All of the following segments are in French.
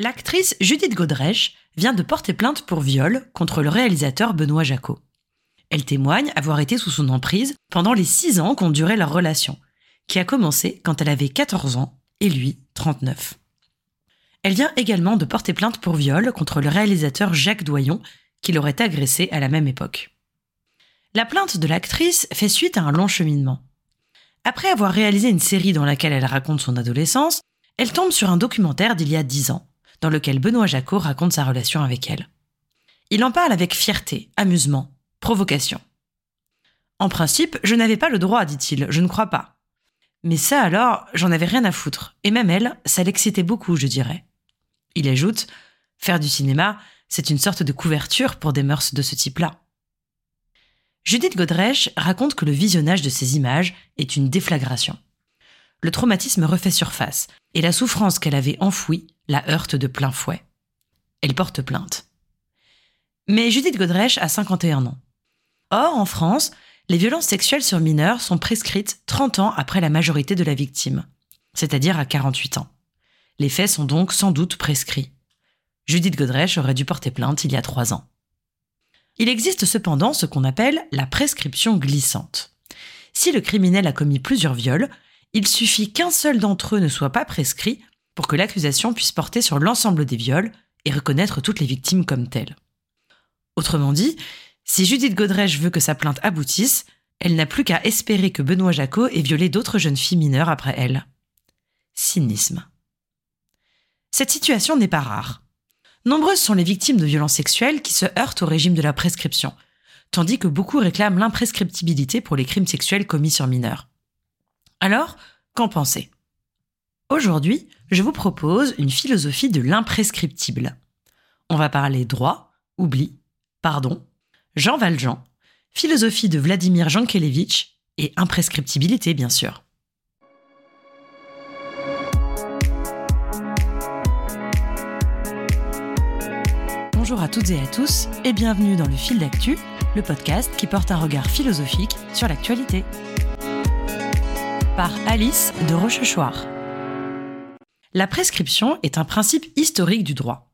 L'actrice Judith Godrèche vient de porter plainte pour viol contre le réalisateur Benoît Jacot. Elle témoigne avoir été sous son emprise pendant les six ans qu'ont duré leur relation, qui a commencé quand elle avait 14 ans et lui 39. Elle vient également de porter plainte pour viol contre le réalisateur Jacques Doyon, qui l'aurait agressé à la même époque. La plainte de l'actrice fait suite à un long cheminement. Après avoir réalisé une série dans laquelle elle raconte son adolescence, elle tombe sur un documentaire d'il y a dix ans, dans lequel Benoît Jacot raconte sa relation avec elle. Il en parle avec fierté, amusement, provocation. En principe, je n'avais pas le droit, dit-il, je ne crois pas. Mais ça alors, j'en avais rien à foutre, et même elle, ça l'excitait beaucoup, je dirais. Il ajoute Faire du cinéma, c'est une sorte de couverture pour des mœurs de ce type-là. Judith Godrèche raconte que le visionnage de ces images est une déflagration. Le traumatisme refait surface, et la souffrance qu'elle avait enfouie la heurte de plein fouet. Elle porte plainte. Mais Judith Godrèche a 51 ans. Or, en France, les violences sexuelles sur mineurs sont prescrites 30 ans après la majorité de la victime, c'est-à-dire à 48 ans. Les faits sont donc sans doute prescrits. Judith Godrèche aurait dû porter plainte il y a trois ans. Il existe cependant ce qu'on appelle la prescription glissante. Si le criminel a commis plusieurs viols, il suffit qu'un seul d'entre eux ne soit pas prescrit pour que l'accusation puisse porter sur l'ensemble des viols et reconnaître toutes les victimes comme telles. Autrement dit, si Judith Godrèche veut que sa plainte aboutisse, elle n'a plus qu'à espérer que Benoît Jacot ait violé d'autres jeunes filles mineures après elle. Cynisme. Cette situation n'est pas rare. Nombreuses sont les victimes de violences sexuelles qui se heurtent au régime de la prescription, tandis que beaucoup réclament l'imprescriptibilité pour les crimes sexuels commis sur mineurs. Alors, qu'en pensez? Aujourd'hui, je vous propose une philosophie de l'imprescriptible. On va parler droit, oubli, pardon, Jean Valjean, philosophie de Vladimir Jankélévitch et imprescriptibilité bien sûr. Bonjour à toutes et à tous et bienvenue dans le fil d'actu, le podcast qui porte un regard philosophique sur l'actualité. Par Alice de Rochechouart. La prescription est un principe historique du droit.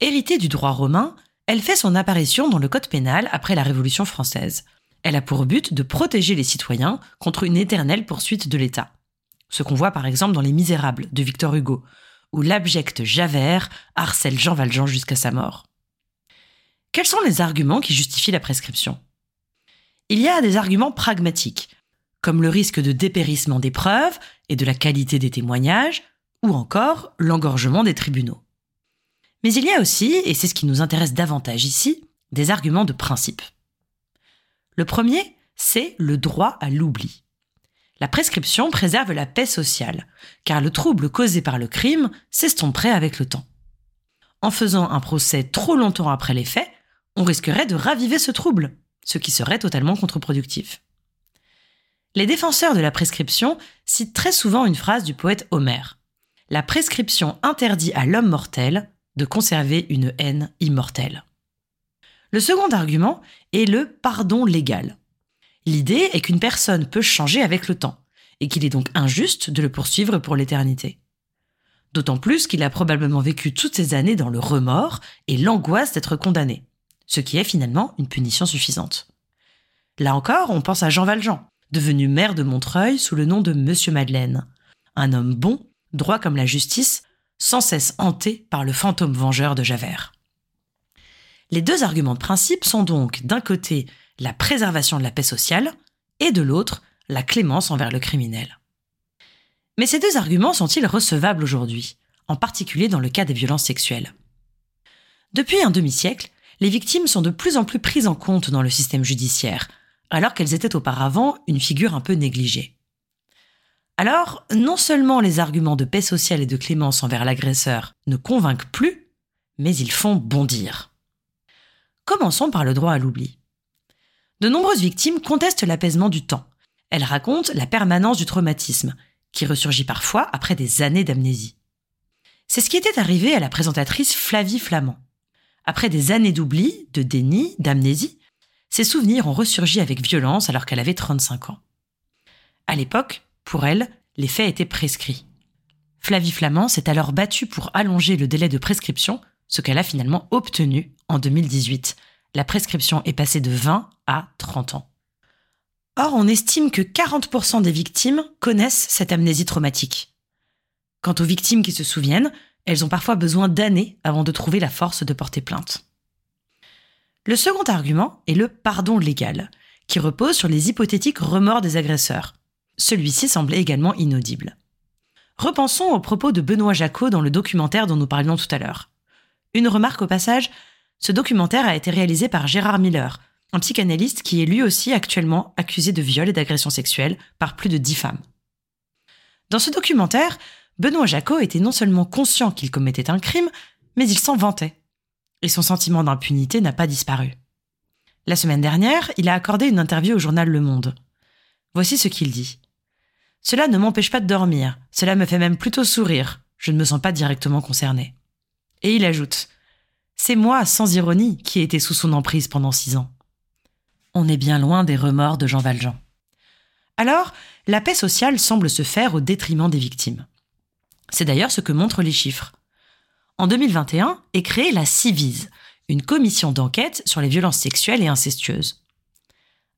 Héritée du droit romain, elle fait son apparition dans le Code pénal après la Révolution française. Elle a pour but de protéger les citoyens contre une éternelle poursuite de l'État. Ce qu'on voit par exemple dans Les Misérables de Victor Hugo, où l'abject Javert harcèle Jean Valjean jusqu'à sa mort. Quels sont les arguments qui justifient la prescription? Il y a des arguments pragmatiques, comme le risque de dépérissement des preuves et de la qualité des témoignages, ou encore l'engorgement des tribunaux. Mais il y a aussi, et c'est ce qui nous intéresse davantage ici, des arguments de principe. Le premier, c'est le droit à l'oubli. La prescription préserve la paix sociale, car le trouble causé par le crime s'estomperait avec le temps. En faisant un procès trop longtemps après les faits, on risquerait de raviver ce trouble, ce qui serait totalement contre-productif. Les défenseurs de la prescription citent très souvent une phrase du poète Homère. La prescription interdit à l'homme mortel de conserver une haine immortelle. Le second argument est le pardon légal. L'idée est qu'une personne peut changer avec le temps, et qu'il est donc injuste de le poursuivre pour l'éternité. D'autant plus qu'il a probablement vécu toutes ces années dans le remords et l'angoisse d'être condamné ce qui est finalement une punition suffisante. Là encore, on pense à Jean Valjean, devenu maire de Montreuil sous le nom de Monsieur Madeleine, un homme bon, droit comme la justice, sans cesse hanté par le fantôme vengeur de Javert. Les deux arguments de principe sont donc d'un côté la préservation de la paix sociale et de l'autre la clémence envers le criminel. Mais ces deux arguments sont-ils recevables aujourd'hui, en particulier dans le cas des violences sexuelles? Depuis un demi-siècle, les victimes sont de plus en plus prises en compte dans le système judiciaire, alors qu'elles étaient auparavant une figure un peu négligée. Alors, non seulement les arguments de paix sociale et de clémence envers l'agresseur ne convainquent plus, mais ils font bondir. Commençons par le droit à l'oubli. De nombreuses victimes contestent l'apaisement du temps. Elles racontent la permanence du traumatisme, qui ressurgit parfois après des années d'amnésie. C'est ce qui était arrivé à la présentatrice Flavie Flamand. Après des années d'oubli, de déni, d'amnésie, ses souvenirs ont ressurgi avec violence alors qu'elle avait 35 ans. À l'époque, pour elle, les faits étaient prescrits. Flavie Flamand s'est alors battue pour allonger le délai de prescription, ce qu'elle a finalement obtenu en 2018. La prescription est passée de 20 à 30 ans. Or, on estime que 40% des victimes connaissent cette amnésie traumatique. Quant aux victimes qui se souviennent, elles ont parfois besoin d'années avant de trouver la force de porter plainte. Le second argument est le pardon légal, qui repose sur les hypothétiques remords des agresseurs. Celui-ci semble également inaudible. Repensons aux propos de Benoît Jacot dans le documentaire dont nous parlions tout à l'heure. Une remarque au passage, ce documentaire a été réalisé par Gérard Miller, un psychanalyste qui est lui aussi actuellement accusé de viol et d'agression sexuelle par plus de dix femmes. Dans ce documentaire, Benoît Jacot était non seulement conscient qu'il commettait un crime, mais il s'en vantait. Et son sentiment d'impunité n'a pas disparu. La semaine dernière, il a accordé une interview au journal Le Monde. Voici ce qu'il dit. Cela ne m'empêche pas de dormir, cela me fait même plutôt sourire, je ne me sens pas directement concerné. Et il ajoute C'est moi, sans ironie, qui ai été sous son emprise pendant six ans. On est bien loin des remords de Jean Valjean. Alors, la paix sociale semble se faire au détriment des victimes. C'est d'ailleurs ce que montrent les chiffres. En 2021 est créée la CIVISE, une commission d'enquête sur les violences sexuelles et incestueuses.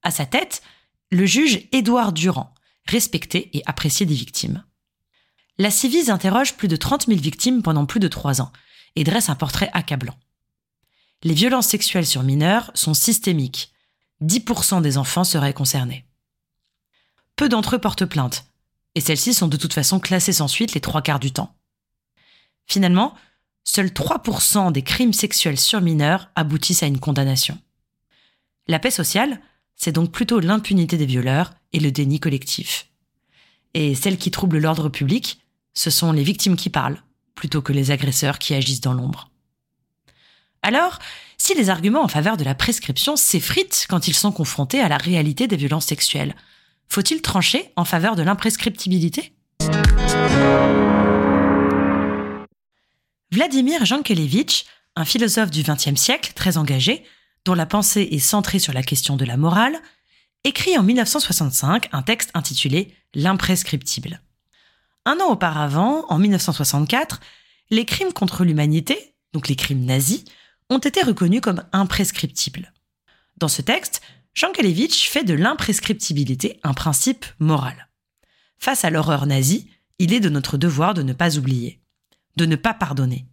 À sa tête, le juge Édouard Durand, respecté et apprécié des victimes. La Civise interroge plus de 30 000 victimes pendant plus de trois ans et dresse un portrait accablant. Les violences sexuelles sur mineurs sont systémiques. 10% des enfants seraient concernés. Peu d'entre eux portent plainte, et celles-ci sont de toute façon classées sans suite les trois quarts du temps. Finalement, seuls 3% des crimes sexuels sur mineurs aboutissent à une condamnation. La paix sociale, c'est donc plutôt l'impunité des violeurs et le déni collectif. Et celles qui troublent l'ordre public, ce sont les victimes qui parlent, plutôt que les agresseurs qui agissent dans l'ombre. Alors, si les arguments en faveur de la prescription s'effritent quand ils sont confrontés à la réalité des violences sexuelles, faut-il trancher en faveur de l'imprescriptibilité? Vladimir Jankelevitch, un philosophe du XXe siècle très engagé, dont la pensée est centrée sur la question de la morale, écrit en 1965 un texte intitulé L'imprescriptible. Un an auparavant, en 1964, les crimes contre l'humanité, donc les crimes nazis, ont été reconnus comme imprescriptibles. Dans ce texte, Jean Kalevitch fait de l'imprescriptibilité un principe moral. Face à l'horreur nazie, il est de notre devoir de ne pas oublier de ne pas pardonner.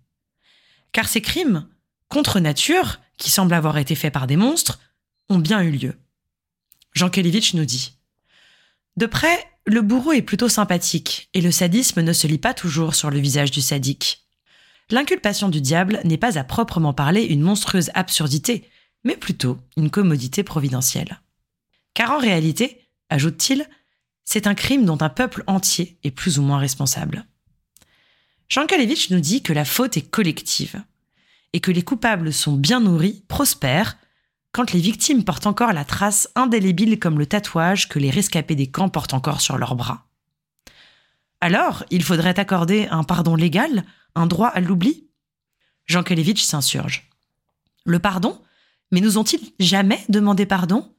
Car ces crimes, contre nature, qui semblent avoir été faits par des monstres, ont bien eu lieu. Jean Kelevitch nous dit De près, le bourreau est plutôt sympathique, et le sadisme ne se lit pas toujours sur le visage du sadique. L'inculpation du diable n'est pas à proprement parler une monstrueuse absurdité, mais plutôt une commodité providentielle. Car en réalité, ajoute-t-il, c'est un crime dont un peuple entier est plus ou moins responsable. Jean Kalevitch nous dit que la faute est collective et que les coupables sont bien nourris, prospèrent, quand les victimes portent encore la trace indélébile comme le tatouage que les rescapés des camps portent encore sur leurs bras. Alors, il faudrait accorder un pardon légal, un droit à l'oubli? Jean Kalevitch s'insurge. Le pardon? Mais nous ont-ils jamais demandé pardon?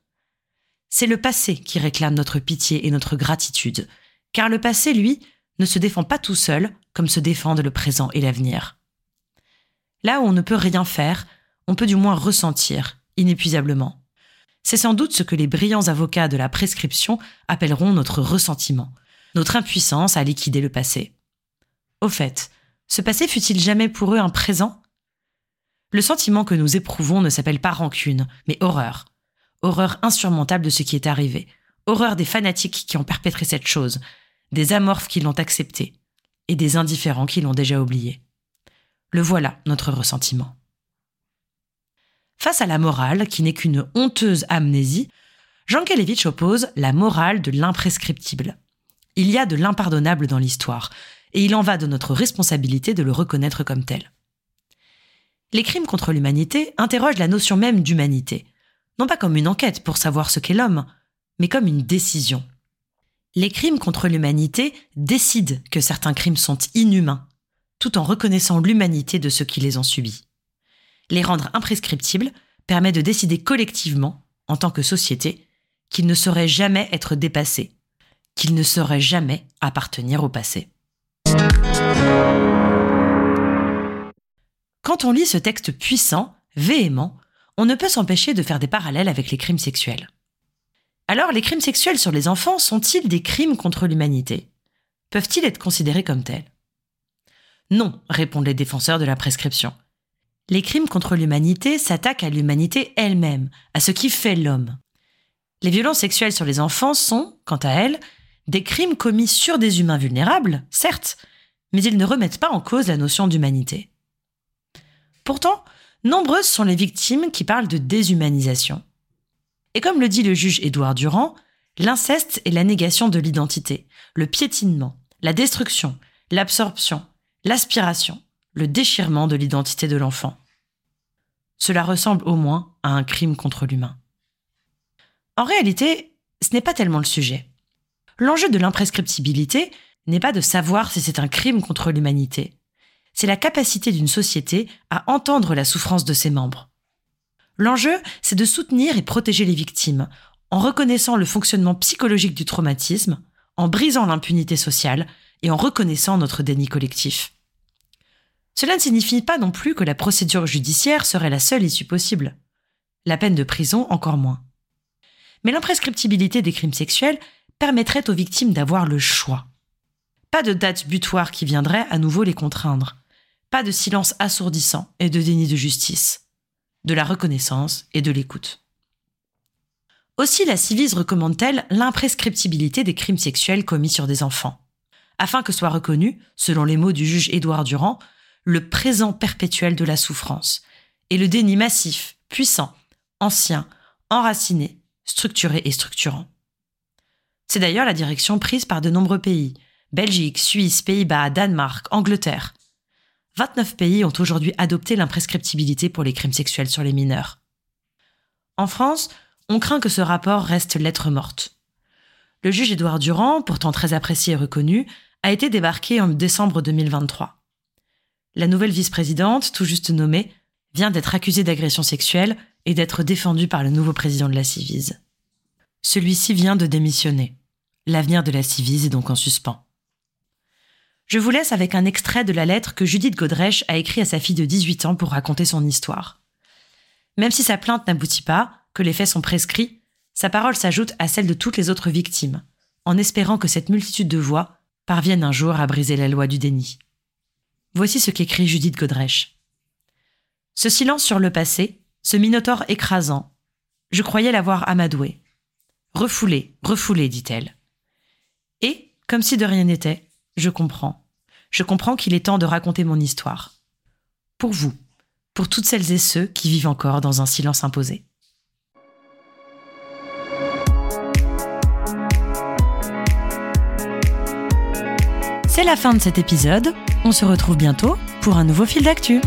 C'est le passé qui réclame notre pitié et notre gratitude, car le passé, lui, ne se défend pas tout seul, comme se défendent le présent et l'avenir. Là où on ne peut rien faire, on peut du moins ressentir, inépuisablement. C'est sans doute ce que les brillants avocats de la prescription appelleront notre ressentiment, notre impuissance à liquider le passé. Au fait, ce passé fut-il jamais pour eux un présent? Le sentiment que nous éprouvons ne s'appelle pas rancune, mais horreur. Horreur insurmontable de ce qui est arrivé, horreur des fanatiques qui ont perpétré cette chose, des amorphes qui l'ont acceptée, et des indifférents qui l'ont déjà oublié. Le voilà, notre ressentiment. Face à la morale, qui n'est qu'une honteuse amnésie, Jean Kelevitch oppose la morale de l'imprescriptible. Il y a de l'impardonnable dans l'histoire, et il en va de notre responsabilité de le reconnaître comme tel. Les crimes contre l'humanité interrogent la notion même d'humanité, non pas comme une enquête pour savoir ce qu'est l'homme, mais comme une décision. Les crimes contre l'humanité décident que certains crimes sont inhumains, tout en reconnaissant l'humanité de ceux qui les ont subis. Les rendre imprescriptibles permet de décider collectivement, en tant que société, qu'ils ne sauraient jamais être dépassés, qu'ils ne sauraient jamais appartenir au passé. Quand on lit ce texte puissant, véhément, on ne peut s'empêcher de faire des parallèles avec les crimes sexuels. Alors, les crimes sexuels sur les enfants sont-ils des crimes contre l'humanité? Peuvent-ils être considérés comme tels? Non, répondent les défenseurs de la prescription. Les crimes contre l'humanité s'attaquent à l'humanité elle-même, à ce qui fait l'homme. Les violences sexuelles sur les enfants sont, quant à elles, des crimes commis sur des humains vulnérables, certes, mais ils ne remettent pas en cause la notion d'humanité. Pourtant, nombreuses sont les victimes qui parlent de déshumanisation. Et comme le dit le juge Édouard Durand, l'inceste est la négation de l'identité, le piétinement, la destruction, l'absorption, l'aspiration, le déchirement de l'identité de l'enfant. Cela ressemble au moins à un crime contre l'humain. En réalité, ce n'est pas tellement le sujet. L'enjeu de l'imprescriptibilité n'est pas de savoir si c'est un crime contre l'humanité, c'est la capacité d'une société à entendre la souffrance de ses membres. L'enjeu, c'est de soutenir et protéger les victimes, en reconnaissant le fonctionnement psychologique du traumatisme, en brisant l'impunité sociale et en reconnaissant notre déni collectif. Cela ne signifie pas non plus que la procédure judiciaire serait la seule issue possible. La peine de prison encore moins. Mais l'imprescriptibilité des crimes sexuels permettrait aux victimes d'avoir le choix. Pas de date butoir qui viendrait à nouveau les contraindre. Pas de silence assourdissant et de déni de justice. De la reconnaissance et de l'écoute. Aussi, la Civise recommande-t-elle l'imprescriptibilité des crimes sexuels commis sur des enfants, afin que soit reconnu, selon les mots du juge Édouard Durand, le présent perpétuel de la souffrance et le déni massif, puissant, ancien, enraciné, structuré et structurant. C'est d'ailleurs la direction prise par de nombreux pays, Belgique, Suisse, Pays-Bas, Danemark, Angleterre. 29 pays ont aujourd'hui adopté l'imprescriptibilité pour les crimes sexuels sur les mineurs. En France, on craint que ce rapport reste lettre morte. Le juge Édouard Durand, pourtant très apprécié et reconnu, a été débarqué en décembre 2023. La nouvelle vice-présidente, tout juste nommée, vient d'être accusée d'agression sexuelle et d'être défendue par le nouveau président de la Civise. Celui-ci vient de démissionner. L'avenir de la Civise est donc en suspens. Je vous laisse avec un extrait de la lettre que Judith Godrèche a écrit à sa fille de 18 ans pour raconter son histoire. Même si sa plainte n'aboutit pas, que les faits sont prescrits, sa parole s'ajoute à celle de toutes les autres victimes, en espérant que cette multitude de voix parvienne un jour à briser la loi du déni. Voici ce qu'écrit Judith Godrèche. Ce silence sur le passé, ce minotaure écrasant, je croyais l'avoir amadoué. Refoulé, refoulé, dit-elle. Et, comme si de rien n'était, je comprends. Je comprends qu'il est temps de raconter mon histoire. Pour vous, pour toutes celles et ceux qui vivent encore dans un silence imposé. C'est la fin de cet épisode. On se retrouve bientôt pour un nouveau fil d'actu.